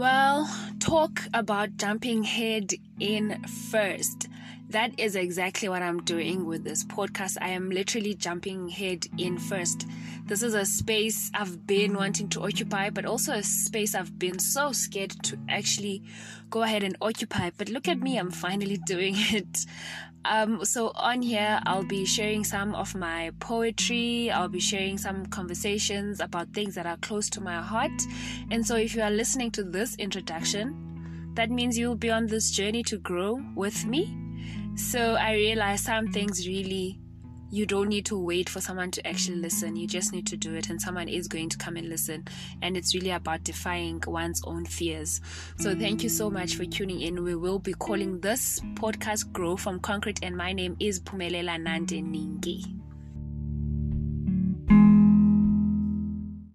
Well, talk about jumping head in first. That is exactly what I'm doing with this podcast. I am literally jumping head in first. This is a space I've been wanting to occupy, but also a space I've been so scared to actually go ahead and occupy. But look at me, I'm finally doing it. Um, so on here, I'll be sharing some of my poetry. I'll be sharing some conversations about things that are close to my heart. And so if you are listening to this introduction, that means you'll be on this journey to grow with me. So I realize some things really you don't need to wait for someone to actually listen. You just need to do it, and someone is going to come and listen. And it's really about defying one's own fears. So, thank you so much for tuning in. We will be calling this podcast Grow from Concrete, and my name is Pumelela Nande Ningi.